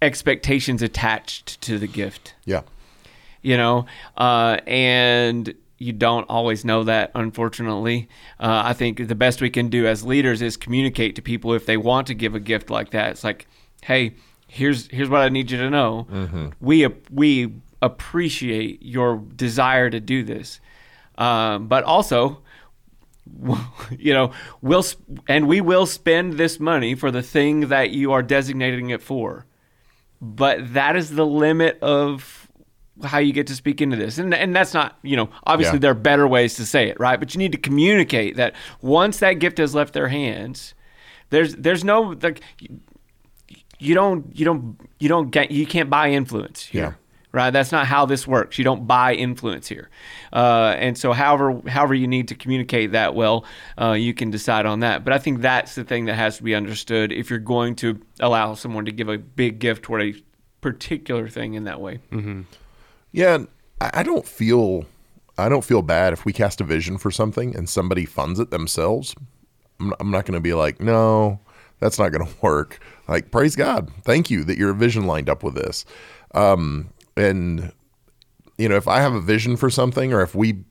expectations attached to the gift. Yeah. You know, uh, and you don't always know that, unfortunately. Uh, I think the best we can do as leaders is communicate to people if they want to give a gift like that. It's like, hey, here's here's what I need you to know. Mm-hmm. We we appreciate your desire to do this, um, but also. You know, we'll and we will spend this money for the thing that you are designating it for, but that is the limit of how you get to speak into this. And and that's not, you know, obviously Yeah. there are better ways to say it, right? But you need to communicate that once that gift has left their hands, there's there's no like you don't you don't you don't get you can't buy influence here. Yeah. Right, that's not how this works. You don't buy influence here, uh, and so however however you need to communicate that well, uh, you can decide on that. But I think that's the thing that has to be understood if you're going to allow someone to give a big gift toward a particular thing in that way. Yeah, I don't feel I don't feel bad if we cast a vision for something and somebody funds it themselves. I'm, I'm not going to be like, no, that's not going to work. Like, praise God, thank you that your vision lined up with this. Um, and you know, if I have a vision for something, or if we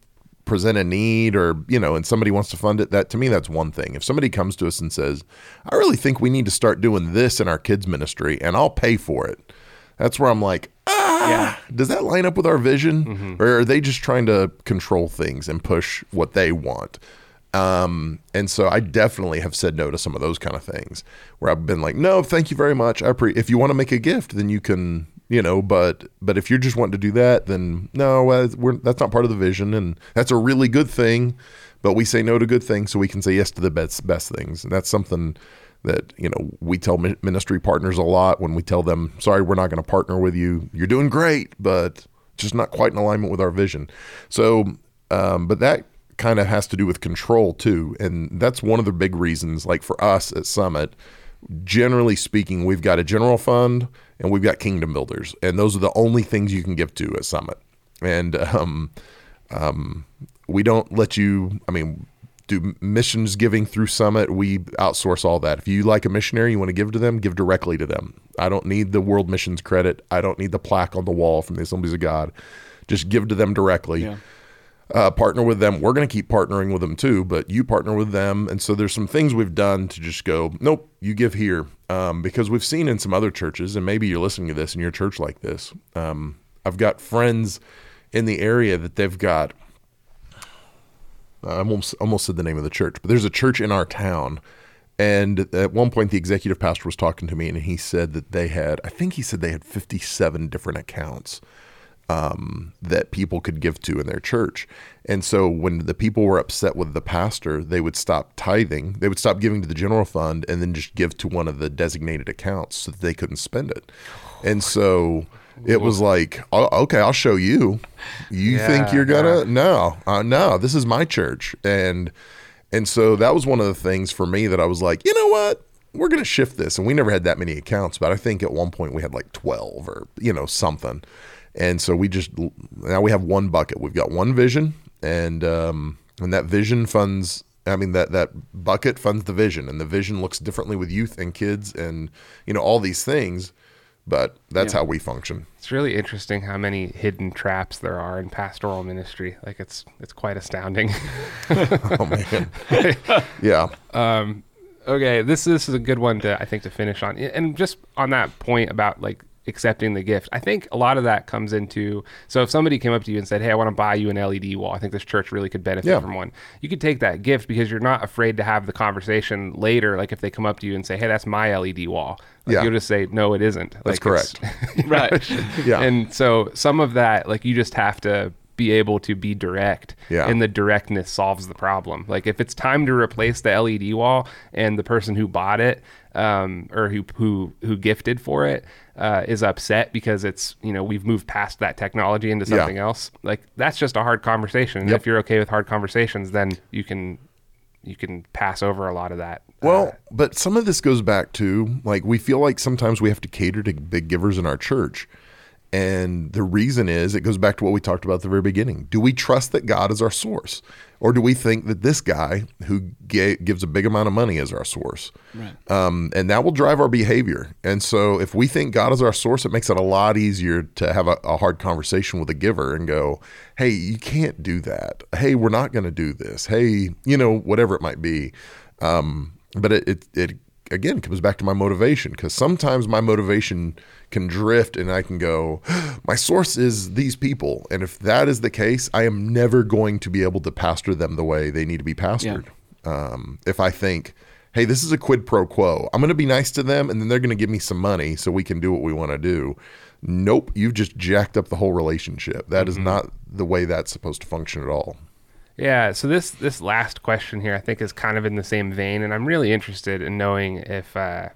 present a need, or you know, and somebody wants to fund it, that to me that's one thing. If somebody comes to us and says, I really think we need to start doing this in our kids ministry, and I'll pay for it. That's where I'm like, Yeah. does that line up with our vision? Or are they just trying to control things and push what they want? Um, and so i definitely have said no to some of those kind of things where i've been like no thank you very much. I pre- if you want to make a gift then you can you know but but if you're just wanting to do that then no uh, we're, that's not part of the vision and that's a really good thing but we say no to good things so we can say yes to the best best things. And that's something that you know we tell ministry partners a lot when we tell them sorry we're not going to partner with you. You're doing great but just not quite in alignment with our vision. So um, but that kind of has to do with control too and that's one of the big reasons like for us at summit generally speaking we've got a general fund and we've got kingdom builders and those are the only things you can give to at summit. And um, um, we don't let you i mean do missions giving through summit we outsource all that. If you like a missionary you want to give to them give directly to them. I don't need the world missions credit. I don't need the plaque on the wall from the assemblies of god. Just give to them directly. Yeah. uh, partner with them. We're going to keep partnering with them too but you partner with them. And so there's some things we've done to just go nope you give here. Um, because we've seen in some other churches and maybe you're listening to this in your church like this um, i've got friends in the area that they've got I almost almost said the name of the church, but there's a church in our town. And at one point, the executive pastor was talking to me, and he said that they had, I think he said they had 57 different accounts um, that people could give to in their church. And so when the people were upset with the pastor, they would stop tithing, they would stop giving to the general fund, and then just give to one of the designated accounts so that they couldn't spend it. And so it was like, "Oh, okay, I'll show you. You think you're gonna? yeah. No, uh, no. This is my church, and and so that was one of the things for me that I was like, you know what? We're gonna shift this, and we never had that many accounts, but I think at one point we had like twelve or you know something, and so we just now we have one bucket. We've got one vision, and um, and that vision funds. I mean that that bucket funds the vision, and the vision looks differently with youth and kids, and you know all these things. But that's Yeah. how we function. It's really interesting how many hidden traps there are in pastoral ministry. Like it's it's quite astounding. Oh man, yeah, okay, this this is a good one to I think to finish on, and just on that point about like accepting the gift. I think a lot of that comes into so if somebody came up to you and said, "Hey, I want to buy you an LED wall. I think this church really could benefit Yeah. from one." You could take that gift because you're not afraid to have the conversation later. Like if they come up to you and say, "Hey, that's my LED wall," like, Yeah. you'll just say, "No, it isn't." That's Like, it's- correct. Right. Yeah. And so some of that, like you just have to be able to be direct. Yeah. And the directness solves the problem. Like if it's time to replace the LED wall and the person who bought it um, or who who who gifted for it uh, is upset because it's you know we've moved past that technology into Yeah. something else. Like that's just a hard conversation. Yep. if you're okay with hard conversations, then you can you can pass over a lot of that. uh, Well, but some of this goes back to like we feel like sometimes we have to cater to big givers in our church. And the reason is it goes back to what we talked about at the very beginning. Do we trust that God is our source? Or do we think that this guy who ga- gives a big amount of money is our source? Right. Um, and that will drive our behavior. And so if we think God is our source, it makes it a lot easier to have a, a hard conversation with a giver and go, hey, you can't do that. Hey, we're not going to do this. Hey, you know, whatever it might be. Um, but it, it, it again comes back to my motivation because sometimes my motivation can drift and I can go, my source is these people. And if that is the case, I am never going to be able to pastor them the way they need to be pastored. Um, if I think, hey, this is a quid pro quo, I'm going to be nice to them and then they're going to give me some money so we can do what we want to do. Nope, you've just jacked up the whole relationship. That is not the way that's supposed to function at all. Yeah, so this this last question here, I think, is kind of in the same vein, and I'm really interested in knowing if. Uh,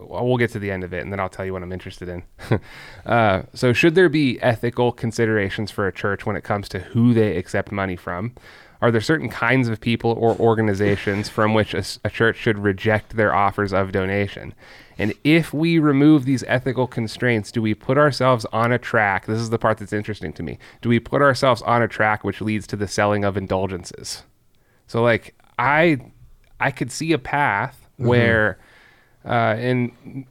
well, get to the end of it, and then I'll tell you what I'm interested in. uh, so, should there be ethical considerations for a church when it comes to who they accept money from? Are there certain kinds of people or organizations from which a church should reject their offers of donation? And if we remove these ethical constraints, do we put ourselves on a track? This is the part that's interesting to me. Do we put ourselves on a track which leads to the selling of indulgences? So, like, I, I could see a path where, uh, and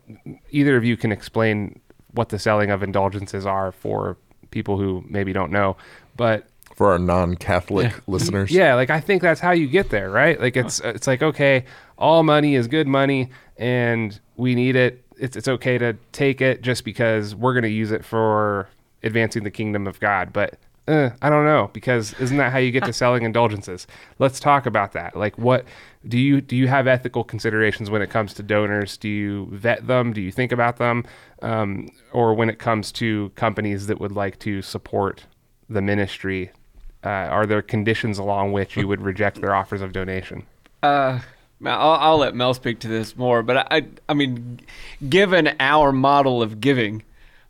either of you can explain what the selling of indulgences are for people who maybe don't know, but For our non Catholic listeners. yeah, like I think that's how you get there, right? Like it's it's like okay, all money is good money, and we need it. It's it's okay to take it just because we're going to use it for advancing the kingdom of God. But uh, I don't know because isn't that how you get to selling indulgences? Let's talk about that. Like, what do you do? You have ethical considerations when it comes to donors? Do you vet them? Do you think about them? Um, or when it comes to companies that would like to support the ministry, uh, are there conditions along which you would reject their offers of donation? Uh, I'll, I'll let Mel speak to this more, but I, I mean, given our model of giving,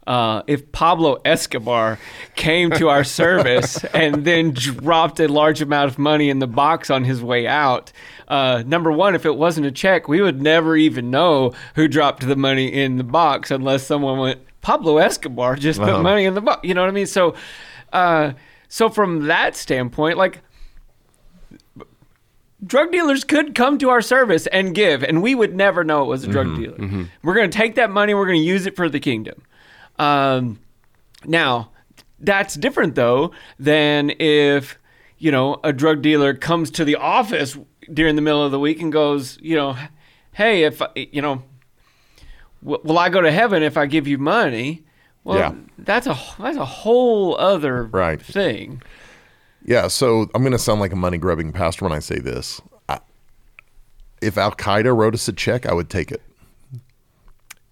uh, if Pablo Escobar came to our service and then dropped a large amount of money in the box on his way out, uh, number one, if it wasn't a check, we would never even know who dropped the money in the box unless someone went, Pablo Escobar just put Uh-huh. money in the box. You know what I mean? So, uh, so from that standpoint, like drug dealers could come to our service and give, and we would never know it was a drug dealer. We're going to take that money, we're going to use it for the kingdom. Um, now, that's different though than if you know a drug dealer comes to the office during the middle of the week and goes, you know, hey, if you know, will I go to heaven if I give you money? Well, Yeah. that's a that's a whole other Right. thing. Yeah, so I'm going to sound like a money grubbing pastor when I say this. I, if Al Qaeda wrote us a check, I would take it.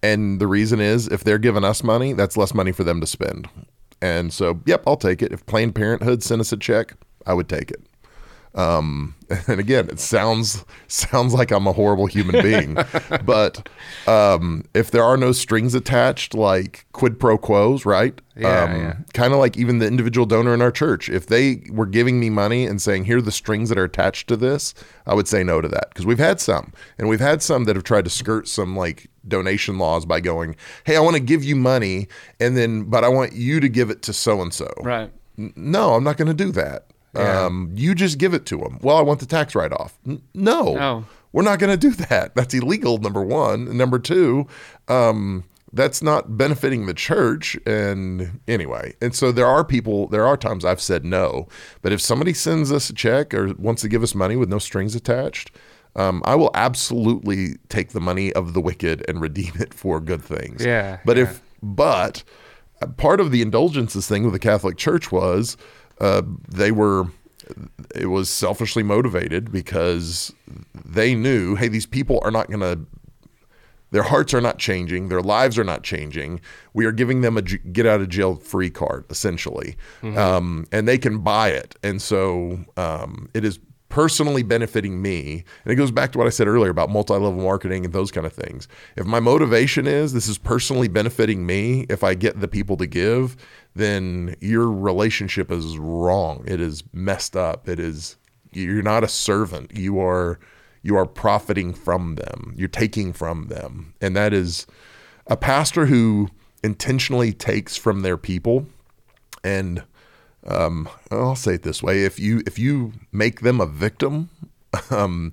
And the reason is if they're giving us money, that's less money for them to spend. And so, yep, I'll take it. If Planned Parenthood sent us a check, I would take it. Um, and again, it sounds sounds like I'm a horrible human being, but um, if there are no strings attached, like quid pro quos, right? Yeah, um, yeah. Kind of like even the individual donor in our church. If they were giving me money and saying, "Here are the strings that are attached to this," I would say no to that because we've had some, and we've had some that have tried to skirt some like donation laws by going, "Hey, I want to give you money, and then but I want you to give it to so and so." Right. No, I'm not going to do that. Yeah. Um, you just give it to them. Well, I want the tax write off. N- no, No. we're not going to do that. That's illegal. Number one. And number two, um, that's not benefiting the church. And anyway, and so there are people. There are times I've said no. But if somebody sends us a check or wants to give us money with no strings attached. Um, I will absolutely take the money of the wicked and redeem it for good things. Yeah, But yeah. if but uh, part of the indulgences thing with the Catholic Church was uh, they were it was selfishly motivated because they knew, hey, these people are not going to their hearts are not changing, their lives are not changing. We are giving them a j- get out of jail free card, essentially, um, and they can buy it. And so um, it is personally benefiting me. And it goes back to what I said earlier about multi level marketing and those kind of things. If my motivation is this is personally benefiting me, if I get the people to give, then your relationship is wrong. It is messed up. It is you're not a servant. You are you are profiting from them. You're taking from them, and that is a pastor who intentionally takes from their people. And um, I'll say it this way: if you if you make them a victim, um,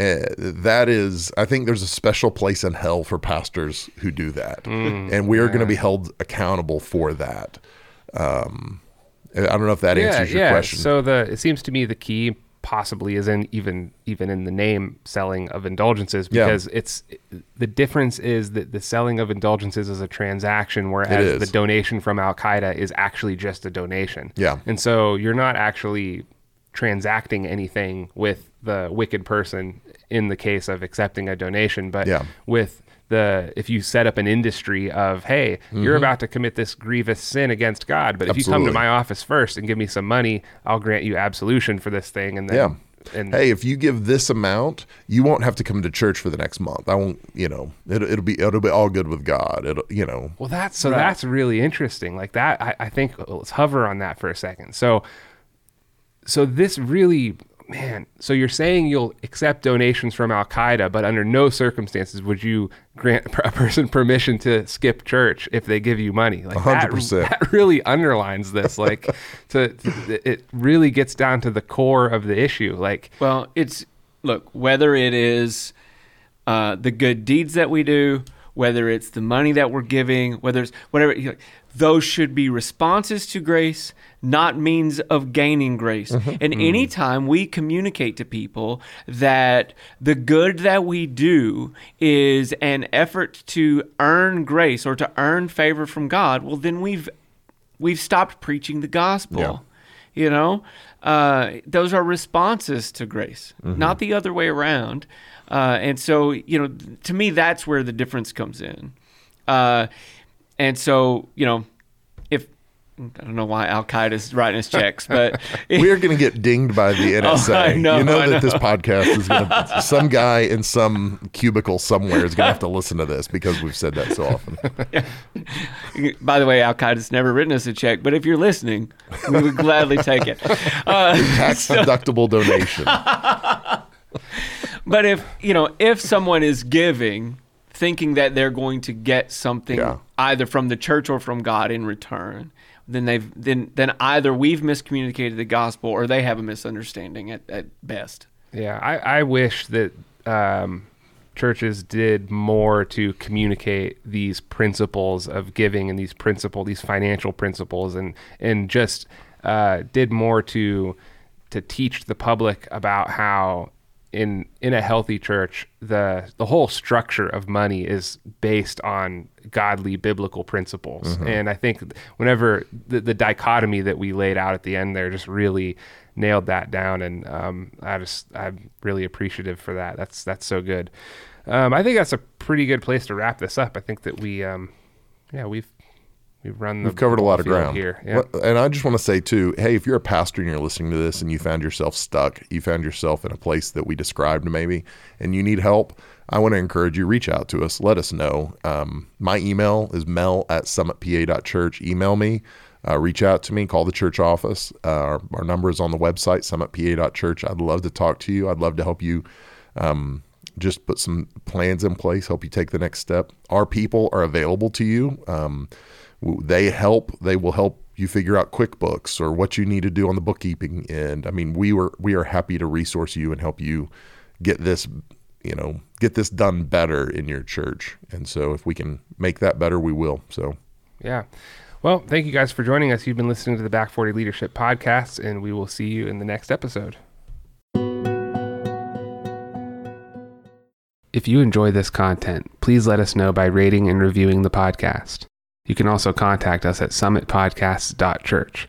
uh, that is, I think there's a special place in hell for pastors who do that, Mm, and we are going to be held accountable for that. Um, I don't know if that answers your question. So the it seems to me the key possibly is in even even in the name selling of indulgences Yeah. because it's the difference is that the selling of indulgences is a transaction whereas the donation from Al Qaeda is actually just a donation. Yeah. And so you're not actually transacting anything with the wicked person in the case of accepting a donation, but Yeah. with the if you set up an industry of hey you're about to commit this grievous sin against god but if you come Mm-hmm. To my office first and give me some money i'll grant you absolution for this thing and then Yeah. and hey, if you give this amount, you won't have to come to church for the next month. I won't, you know, it'll, it'll be it'll be all good with God. It'll, you know, well that's so that's really interesting like that I, I think let's hover on that for a second so so this really man so you're saying you'll accept donations from al-qaeda but under no circumstances would you grant a person permission to skip church if they give you money like that, 100%. that really underlines this like to, to it really gets down to the core of the issue like Well, it's look whether it is uh, the good deeds that we do, whether it's the money that we're giving, whether it's whatever. You know, those should be responses to grace, not means of gaining grace. And anytime we communicate to people that the good that we do is an effort to earn grace or to earn favor from God, well, then we've we've stopped preaching the gospel. Yeah. You know, uh, those are responses to grace, not the other way around. Uh, and so, you know, to me, that's where the difference comes in. Uh, and so, you know, if I don't know why Al Qaeda's writing us checks, but we are going to get dinged by the NSA. Oh, know, you know I that know. this podcast is going to some guy in some cubicle somewhere is going to have to listen to this because we've said that so often. by the way, Al Qaeda's never written us a check. But if you're listening, we would gladly take it. Uh, Tax deductible donation. But if you know, if someone is giving, thinking that they're going to get something Yeah. either from the church or from God in return, then they've then then either we've miscommunicated the gospel or they have a misunderstanding at, at best. Yeah, I, I wish that um, churches did more to communicate these principles of giving and these principle, these financial principles, and and just uh, did more to to teach the public about how in in a healthy church the the whole structure of money is based on godly biblical principles. And i think whenever the, the dichotomy that we laid out at the end there just really nailed that down. And um, i just i'm really appreciative for that. That's that's so good. Um, i think that's a pretty good place to wrap this up. I think that we um, yeah we've we've run the We've covered a lot of ground here. And I just want to say too, hey, if you're a pastor and you're listening to this and you found yourself stuck, you found yourself in a place that we described maybe, and you need help, I want to encourage you, reach out to us. Let us know. Um, my email is mel at summitpa.church. Email me. Uh, reach out to me. Call the church office. Uh, our, our number is on the website, summitpa.church. I'd love to talk to you. I'd love to help you um, just put some plans in place, help you take the next step. Our people are available to you. Um, they help. They will help you figure out QuickBooks or what you need to do on the bookkeeping end. I mean, we were we are happy to resource you and help you get this, you know, get this done better in your church. And so, if we can make that better, we will. So, Yeah. Well, thank you guys for joining us. You've been listening to the Back 40 Leadership Podcast, and we will see you in the next episode. If you enjoy this content, please let us know by rating and reviewing the podcast. You can also contact us at summitpodcasts.church.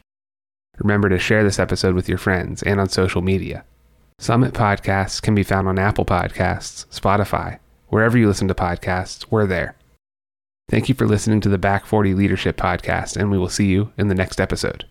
Remember to share this episode with your friends and on social media. Summit Podcasts can be found on Apple Podcasts, Spotify, wherever you listen to podcasts, we're there. Thank you for listening to the Back 40 Leadership Podcast, and we will see you in the next episode.